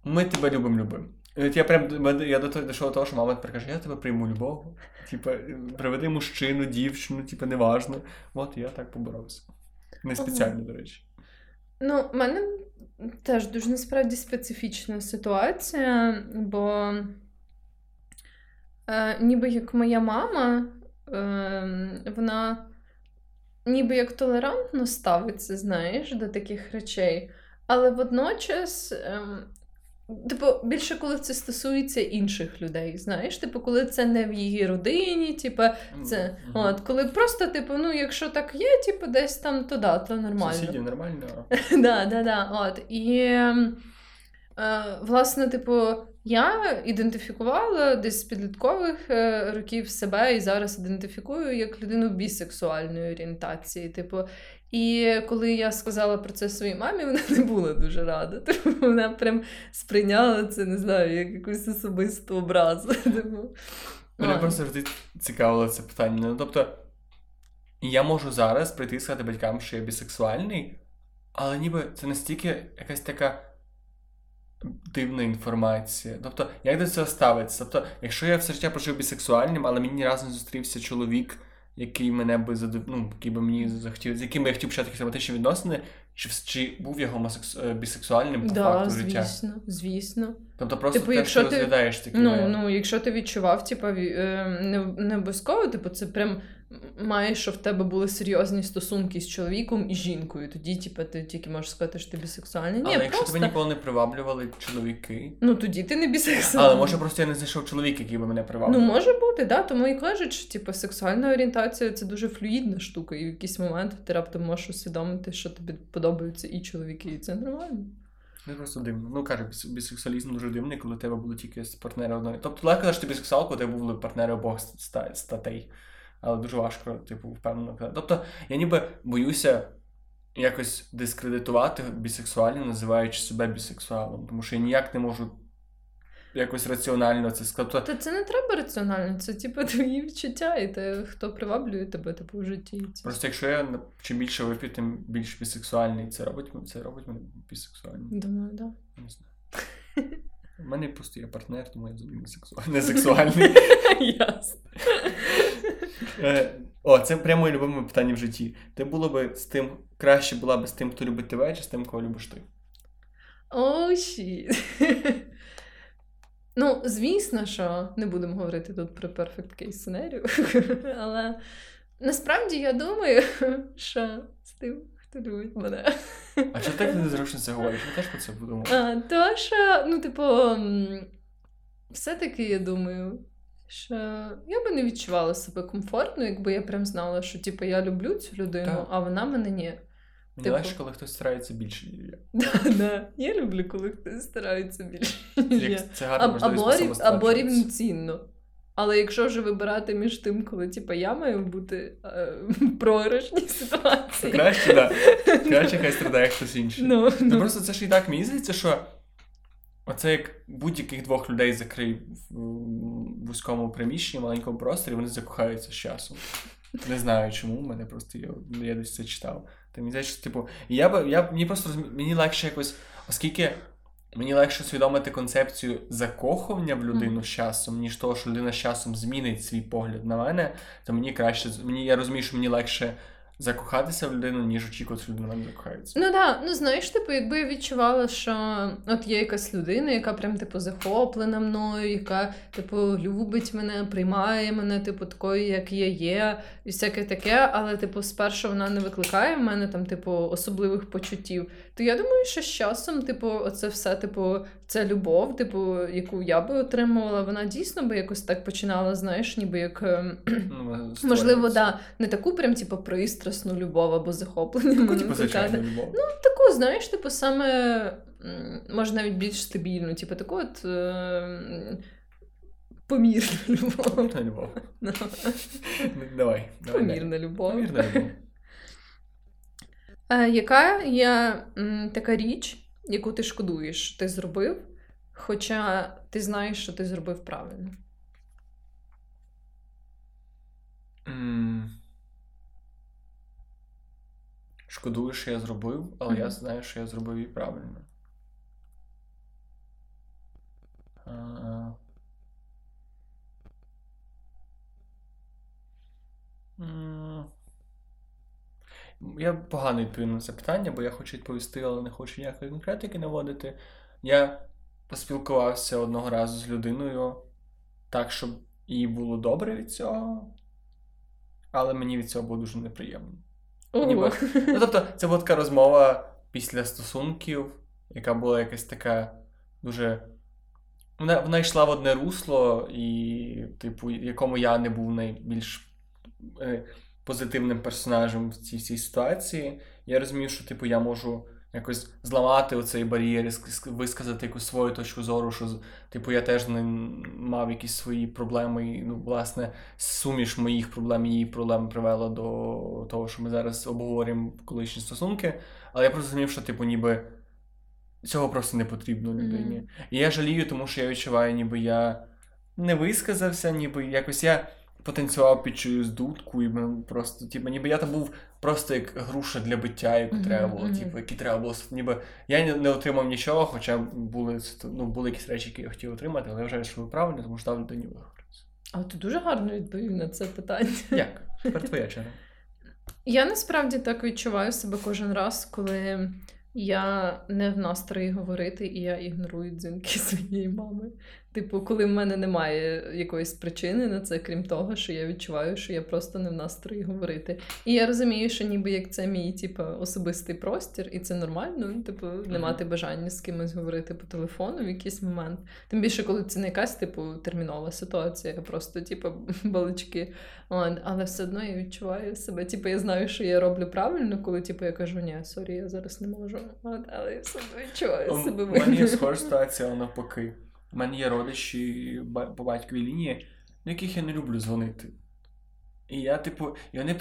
ми тебе любимо, любимо. От я прям я до того дійшов до того, що мама тепер каже, я тебе прийму любого. Типа, приведи мужчину, дівчину, типа, неважно. От я так поборовся. Не спеціально, до речі. Ну, в мене теж дуже насправді специфічна ситуація, бо е, ніби як моя мама, е, вона ніби як толерантно ставиться, знаєш, до таких речей, але водночас. Типу, більше коли це стосується інших людей, знаєш, типу, коли це не в її родині, типу, це Мгм. от коли просто, типу, ну, якщо так є, типу, десь там, то да, то нормально. Сусідів нормально. да, да, да. От. І, ем, е, власне, типу, я ідентифікувала десь з підліткових е, років себе і зараз ідентифікую як людину бісексуальної орієнтації. Типу, і коли я сказала про це своїй мамі, вона не була дуже рада. Типу, вона прям сприйняла це, не знаю, як якусь особисту образу. Мене просто завжди цікавило це питання. Ну, тобто, я можу зараз прийти і сказати батькам, що я бісексуальний, але ніби це настільки якась така дивна інформація. Тобто, як до цього ставиться? Тобто, якщо я все життя прожив бісексуальним, але мені ні разу не зустрівся чоловік, який мене би задов... ну, який би мені захотів, з яким я хотів почати якісь романтичні відносини, чи, чи був я гомосекс... е, бісексуальним по Да, факту життя? звісно, звісно. Тобто просто Типу, те, якщо що ти- розглядаєш такі Ну, варіанти. ну, якщо ти відчував, типу, е, не, не обов'язково, типу, це прям має, що в тебе були серйозні стосунки з чоловіком і жінкою. Тоді, типу, ти тільки можеш сказати, що ти бісексуальний. Ні, Але якщо просто... тебе ніколи не приваблювали чоловіки. Ну тоді ти не бісексуальний. Але може просто я не знайшов чоловіка, який би мене Ну, може бути, да. Тому і кажуть, що типу, сексуальна орієнтація це дуже флюїдна штука, і в якийсь момент ти раптом можеш усвідомити, що тобі подобаються і чоловіки, і це нормально. Це просто дивно. Ну кажу, бісексуалізм дуже дивний, коли у тебе були тільки партнери одної. Тобто легко що ти бісексуал, коли тебе були партнери обох статей. Але дуже важко, типу, впевнено. Тобто, я ніби боюся якось дискредитувати бісексуалів, називаючи себе бісексуалом. Тому що я ніяк не можу якось раціонально це сказати. Та це не треба раціонально, це типу твої відчуття, і те, хто приваблює тебе типу, в житті. Це... Просто якщо я чим більше вип'ю, тим більш бісексуальний. Це робить, це робить мене бісексуальним. Думаю, да. Не знаю. У мене просто є партнер, тому я взагалі не сексуальний. Сексуальний. Ясно. Е, О, це прямо моє любиме питання в житті. Ти було би з тим, краще була би з тим, хто любить тебе, чи з тим, кого любиш ти? О, щіт. Ну, звісно, що не будемо говорити тут про perfect case сценарію, але насправді я думаю, що з тим, хто любить мене. А чого так незручно це говориш? Я теж про це подумав. То що, ну, типу, все-таки я думаю, що я би не відчувала себе комфортно, якби я прям знала, що типу, я люблю цю людину, Так. а вона мене ні. Мені типу- легше, коли хтось старається більше, ніж я. Да, да. Я люблю, коли хтось старається більше. ніж я. Це гарна А- можливість Або, рівноцінно. Але якщо вже вибирати між тим, коли типу, я маю бути е, в програшній ситуації. краще, так. Краще хай страдає хтось інший. Ну, Ну ну, просто це ж і так мені здається, що оце як будь-яких двох людей закрий в вузькому приміщенні, маленькому просторі, вони закохаються з часом. Не знаю чому, мене просто я, я десь це читав. Та мені що, типу, я б я мені просто розумі- мені легше якось, оскільки мені легше усвідомити концепцію закохування в людину з часом, ніж того, що людина з часом змінить свій погляд на мене, то мені краще мені я розумію, що мені легше закохатися в людину, ніж очікувати, що людина закохається. Ну да, ну знаєш, типу, якби я відчувала, що от є якась людина, яка прям типу захоплена мною, яка типу любить мене, приймає мене, типу, такою, як я є, і всяке таке, але типу, спершу вона не викликає в мене там, типу, особливих почуттів. То я думаю, що з часом, типу, оце все, типу, ця любов, типу, яку я би отримувала, вона дійсно би якось так починала, знаєш, ніби як. ем, Ну, Можливо, да, не таку прям, типу, пристрасну любов або захоплення. Таку, типу, звичайну любов. Таку, знаєш, типу, саме може навіть більш стабільну, типу, таку от е, помірну любов. Помірна любов. Ну, Давай. давай Помірна любов. Помірна любов. Е, яка є м, така річ, яку ти шкодуєш, що ти зробив, хоча ти знаєш, що ти зробив правильно? М. Шкодую, що я зробив, але я знаю, що я зробив і правильно. А. Я погано відповім на це питання, бо я хочу відповісти, але не хочу ніякої конкретики наводити. Я поспілкувався одного разу з людиною так, щоб їй було добре від цього, але мені від цього було дуже неприємно. Ніби- Ну, тобто, це була така розмова після стосунків, яка була якась така дуже. Вона, вона йшла в одне русло, і, типу, якому я не був найбільш е, позитивним персонажем в цій всій ситуації. Я розумів, що типу, я можу якось зламати оцей бар'єр, висказати якусь свою точку зору, що типу, я теж не мав якісь свої проблеми. І, ну, власне, суміш моїх проблем і її проблем привела до того, що ми зараз обговорюємо колишні стосунки. Але я просто розумів, що, типу, ніби цього просто не потрібно людині. Мгм. І я жалію, тому що я відчуваю, ніби я не висказався, ніби якось я потанцював під чиюсь дудку, і мен- просто, типу, ніби я там був просто як груша для биття, яку Мгм, треба було, типу, які треба було. Ніби я не, отримав нічого, хоча були, ну, були якісь речі, які я хотів отримати, але я вважаю, що ви правильно, тому що дав людині вигратися. А ти дуже гарно відповів на це питання. Як? Тепер твоя черга. Я насправді так відчуваю себе кожен раз, коли я не в настрої говорити, і я ігнорую дзвінки своєї мами. Типу, коли в мене немає якоїсь причини на це, крім того, що я відчуваю, що я просто не в настрої говорити. І я розумію, що ніби як це мій типу, особистий простір, і це нормально, ну, типу, не мати бажання з кимось говорити по телефону в якийсь момент. Тим більше, коли це не якась типу термінова ситуація, а просто типу балачки. От, але все одно я відчуваю себе. Типу, я знаю, що я роблю правильно, коли типу, я кажу, ні, sorry, я зараз не можу. Але я все одно відчуваю себе мене є схожа ситуація, навпаки. У мене є родичі по батьковій лінії, на яких я не люблю дзвонити. І я, типу, і вони,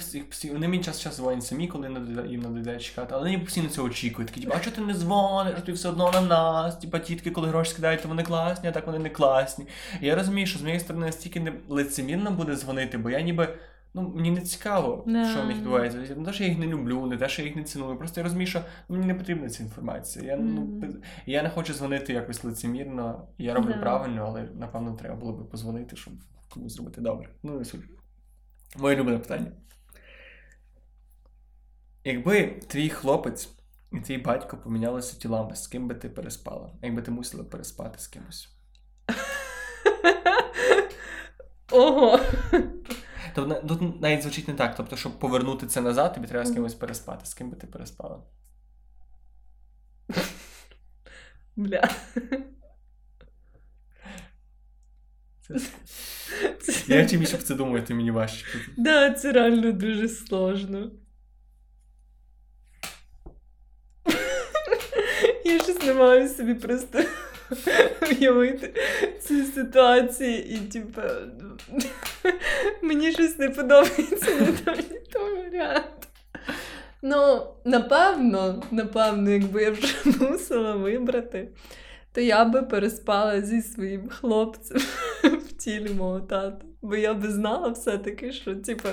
вони мені час час дзвонять самі, коли їм надоїдає чекати, але вони постійно цього очікують. Такі, типу, а чого ти не дзвониш, ти все одно на нас, типу, тітки, коли гроші скидають, то вони класні, а так вони не класні. І я розумію, що з моєї сторони настільки не лицемірно буде дзвонити, бо я ніби. Ну, мені не цікаво, Да. що в них відбувається. Не те, що я їх не люблю, не те, що я їх не ціную. Просто я розумію, що мені не потрібна ця інформація. Я, ну, я не хочу дзвонити якось лицемірно. Я роблю Да. правильно, але напевно треба було би позвонити, щоб комусь зробити добре. Ну, не суть. Моє любиме питання. Якби твій хлопець і твій батько помінялися тілами, з ким би ти переспала? Якби ти мусила переспати з кимось? Ого. Тобто на- тут навіть звучить не так. Тобто, щоб повернути це назад, тобі треба з кимось переспати. З ким би ти переспала? Бля. Це... Це... Я чим більше про це думаю, тим мені важче. Да, це реально дуже сложно. Я щось не маю собі просто уявити цю ситуацію і, типу, мені щось не подобається на той той варіант. Ну, напевно, напевно, якби я вже мусила вибрати, то я би переспала зі своїм хлопцем в тілі мого тата. Бо я би знала все-таки, що типу,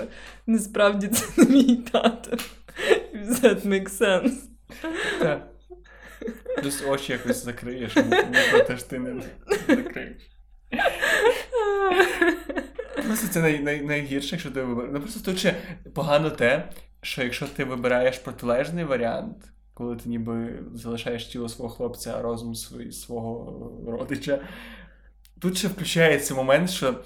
насправді це не мій тато. That makes sense. Так. Плюс очі якось закриєш, ну, ну, про те ж ти не закриєш. Просто це най, най, найгірше, якщо ти вибираєш. Ну просто тут ще погано те, що якщо ти вибираєш протилежний варіант, коли ти ніби залишаєш тіло свого хлопця, а розум свій, свого родича, тут ще включається момент, що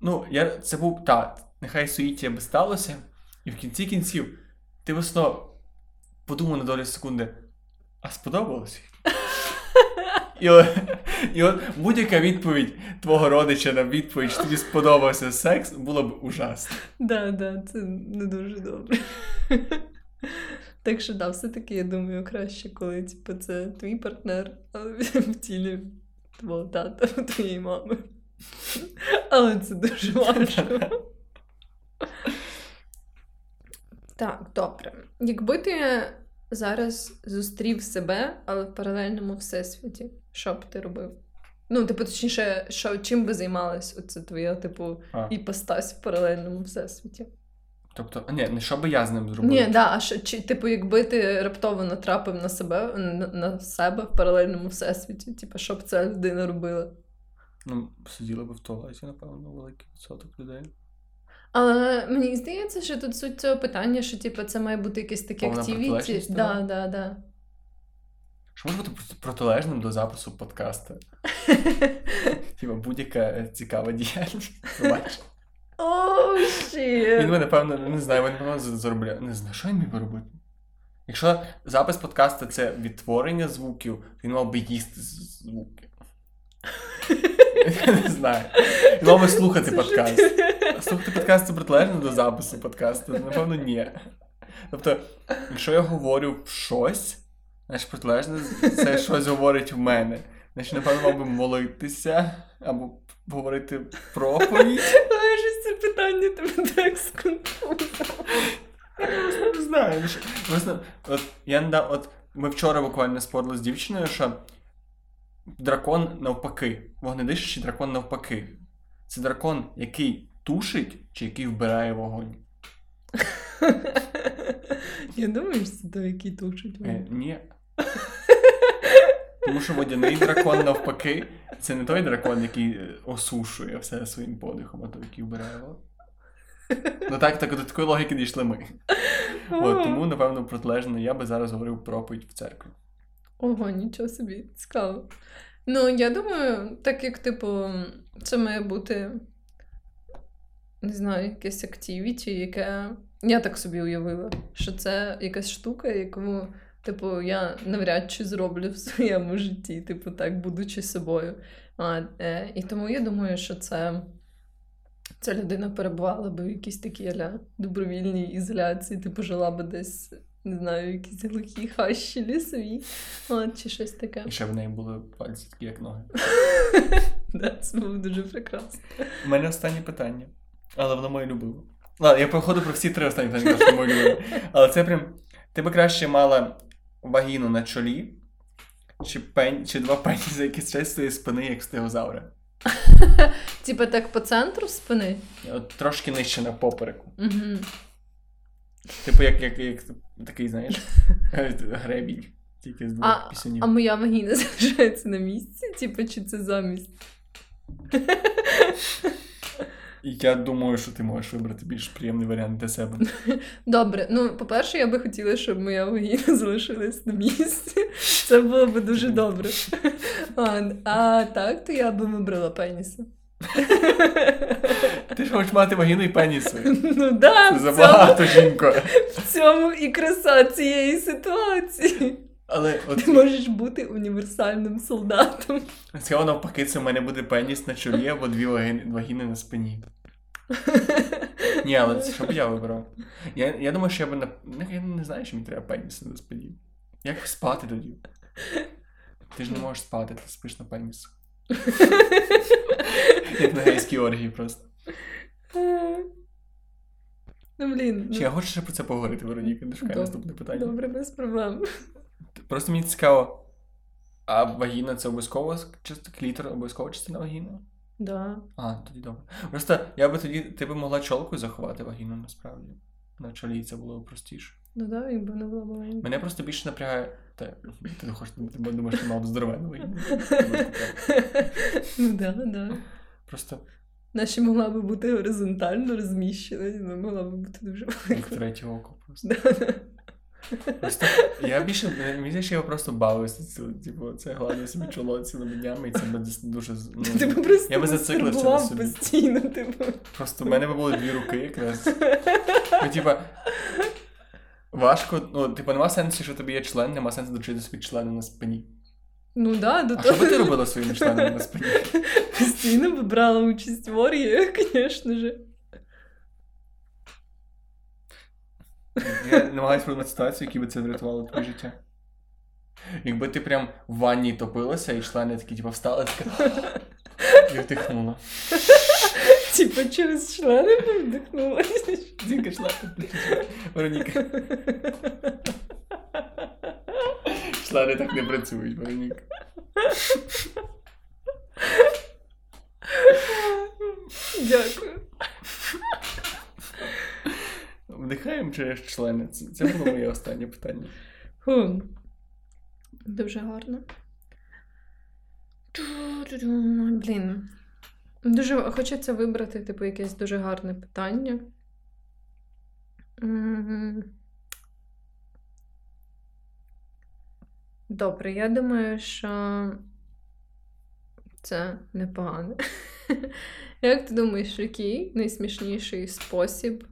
ну, я, це був так, нехай суїття би сталося, і в кінці кінців ти просто подумав на долю секунди, а сподобалось? І от, і от будь-яка відповідь твого родича на відповідь, що тобі сподобався секс, було б ужасно. Да, да, це не дуже добре. Так що да, все-таки я думаю, краще, коли типу, це твій партнер, але в тілі твого тата, твоєї мами. Але це дуже важко. Так, добре. Якби ти зараз зустрів себе, але в паралельному всесвіті, що б ти робив? Ну, типу, точніше, що, чим би займалась оце твоя, типу, А. іпостась в паралельному всесвіті? Тобто, ні, не що би я з ним зробив. Ні, да, а що, чи, типу, якби ти раптово натрапив на себе на, на себе в паралельному всесвіті, типу, що б ця людина робила? Ну, сиділи би в туалеті, напевно, великий відсоток людей. Але мені здається, що тут суть цього питання, що типу, це має бути якесь таке активіті. Да, да, да. Що може бути протилежним до запису подкасту? Типа будь-яка е, цікава діяльність. Побач. О, Він напевно, не знаю, він напевно заробляє. Не знаю, що він міг би робити. Якщо запис подкасту це відтворення звуків, він мав би їсти звуки. Я не знаю. Він мав би слухати подкаст. Слухати подкаст це протилежно до запису подкасту? Напевно, ні. Тобто, якщо я говорю щось, значить протилежно це щось говорить в мене. Значить, напевно, мав би молитися або говорити проповідь. Але це питання тебе так сконфузило. Я не знаю. ну Просто, от, я не от, ми вчора буквально спорили з дівчиною, що дракон навпаки. Вогнедишучий дракон навпаки. Це дракон, який тушить чи який вбирає вогонь. Я думаю, що це той, який тушить. Е, ні. Тому що водяний дракон навпаки, це не той дракон, який е, осушує все своїм подихом, а той, який вбирає вогонь. Ну так, так до такої логіки дійшли ми. От, тому, напевно, протилежно я би зараз говорив проповідь в церкві. Ого, нічого собі, цікаво. Ну, я думаю, так як, типу, це має бути, не знаю, якесь активіті, яке. Я так собі уявила, що це якась штука, яку, типу, я навряд чи зроблю в своєму житті, типу, так, будучи собою. А, е, і тому я думаю, що це. Ця людина перебувала би в якійсь такій аля добровільній ізоляції, типу жила би десь, не знаю, в якійсь глухій хащі лісовій, от, чи щось таке. І ще в неї були пальці такі, як ноги. Це було дуже прекрасно. У мене останнє питання, але воно моє любиме. Ладно, я походу про всі три останні питання, що моє любиме. Але це прям. Ти би краще мала вагіну на чолі, чи, пень, чи два пеніси, які з своєї спини, як стегозавра. Типа так по центру спини. От трошки нижче на попереку. Угу. Типу, як, як, як такий, знаєш, гребінь. Тільки з двох А, пісюнів. а моя вагіна залишається на місці, типу, чи це замість? І я думаю, що ти можеш вибрати більш приємний варіант для себе. Добре, ну, по-перше, я би хотіла, щоб моя вагіна залишилась на місці. Це було би дуже добре. А, а так, то я би вибрала пеніса. Ти ж хочеш мати вагіну і пеніс. Ну да, Це в цьому, забагато, жінко. в цьому і краса цієї ситуації. Але от Ти можеш бути універсальним солдатом. цього навпаки, це в мене буде пеніс на чолі або дві вагіни, на спині. Ні, але це що б я вибрав? Я, я думаю, що я би на. ну, Я не знаю, що мені треба пеніс на спині. Як спати тоді? Ти ж не можеш спати, ти спиш на пенісу. Як на гейській оргії просто. Ну, блін. Чи ну, я хочу ще про це поговорити, Вероніка? Шукай наступне питання. Добре, без проблем. Просто мені цікаво, а вагіна це обов'язково частина клітор, обов'язкова частина вагіни? Да. А, тоді добре. Просто я би тоді, ти би могла чолкою заховати вагіну насправді. На чолі це було б простіше. Ну так, да, якби не була маленька. Мене просто більше напрягає. Та, ти не хочеш, ти думаєш, що мав здоровенну вагіну. Ну да, да. Просто Наші могла би бути горизонтально розміщена, і вона могла би бути дуже як велика. третє око. Просто. Просто я більше мені здається, я просто бавився. Це, типу, це гладив собі чоло цілими днями, і це десь дуже. Ну, Ти просто я би зациклився на собі. постійно, типу. Просто в мене би були дві руки якраз. Ну, типа, важко, ну, типу, нема сенсу, що тобі є член, нема сенсу дочити собі члени на спині. Ну да, до А що би ти робила своїми членами на спині? Постійно би брала участь в оргіях, звісно ж. Я намагаюся придумати ситуацію, які би це врятувало твоє життя. Якби ти прям в ванні топилася, і члени такі, типу, встали, така і вдихнула. Типа через члени вдихнулася. Тільки члени. Вероніка. Члени так не працюють, Вероніка. Дякую. Вдихаємо через члени. Це, це було моє останнє питання. Хм. Дуже гарно. Блін. Дуже хочеться вибрати, типу, якесь дуже гарне питання. Добре, я думаю, що це непогано. Як ти думаєш, який найсмішніший спосіб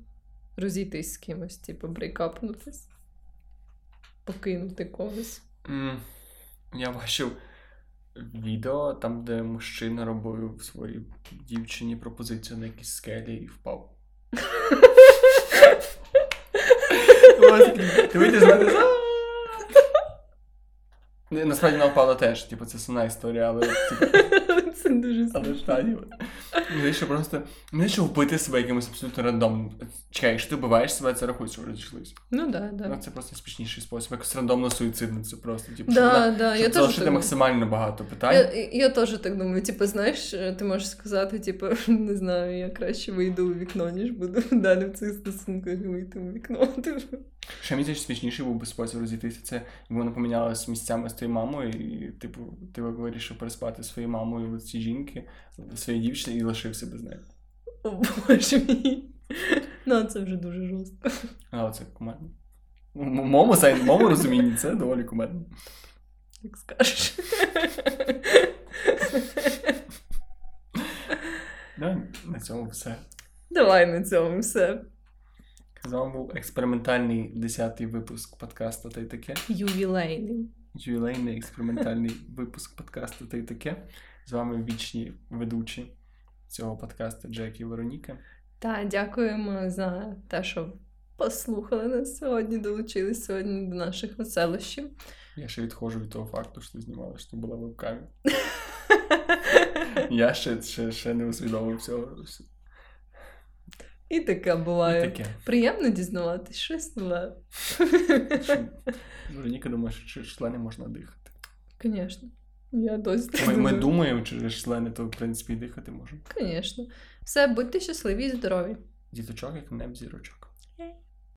розійтись з кимось, типу, брейкапнутись? Покинути когось? М, Я бачив відео, там, де мужчина робив своїй дівчині пропозицію на якійсь скелі і впав. Ти вийдеш з. Ну, Насправді вона впала теж, типу, це сумна історія, але типу, Це дуже але смішно. штані. Мені що просто. Мені що вбити себе якимось абсолютно рандомним. Чекай, якщо ти вбиваєш себе, це рахує, що ви розійшлись. Ну да, Ну, да. це просто смішніший спосіб. Якось рандомно суїцидно, це просто, типу, щоб Да, вона- да, щоб теж залишити так максимально багато питань. Я, я теж так думаю. Типу, знаєш, ти можеш сказати, типу, не знаю, я краще вийду у вікно, ніж буду далі в цих стосунках вийти у вікно. Ще мені здається, був би спосіб розійтися. Це якби вона помінялась місцями з твоєю мамою, і, типу, ти вирішив переспати зі своєю мамою от жінки, своєї дівчини, лишився без неї. О боже мій. Ну, це вже дуже жорстко. Але це кумедно. Сенсі, в моєму розумінні це доволі кумедно. Як скажеш. Ну, на цьому все. Давай на цьому все. З вами був експериментальний 10-й випуск подкасту та й таке. Ювілейний. Ювілейний експериментальний випуск подкасту та й таке. З вами вічні ведучі цього подкасту Джек і Вероніка. Та дякуємо за те, що послухали нас сьогодні, долучились сьогодні до наших веселощів. Я ще відходжу від того факту, що ти знімала, що ти була вебкамі. Я ще, ще, ще не усвідомив цього. І таке І буває. таке. Приємно дізнаватись щось нове. Вероніка думає, що члени можна дихати. Звісно. Я досі так Ми, ми думаю. думаємо через члени, то в принципі і дихати можемо. Звісно. Все, будьте щасливі і здорові. Діточок, як неб зірочок.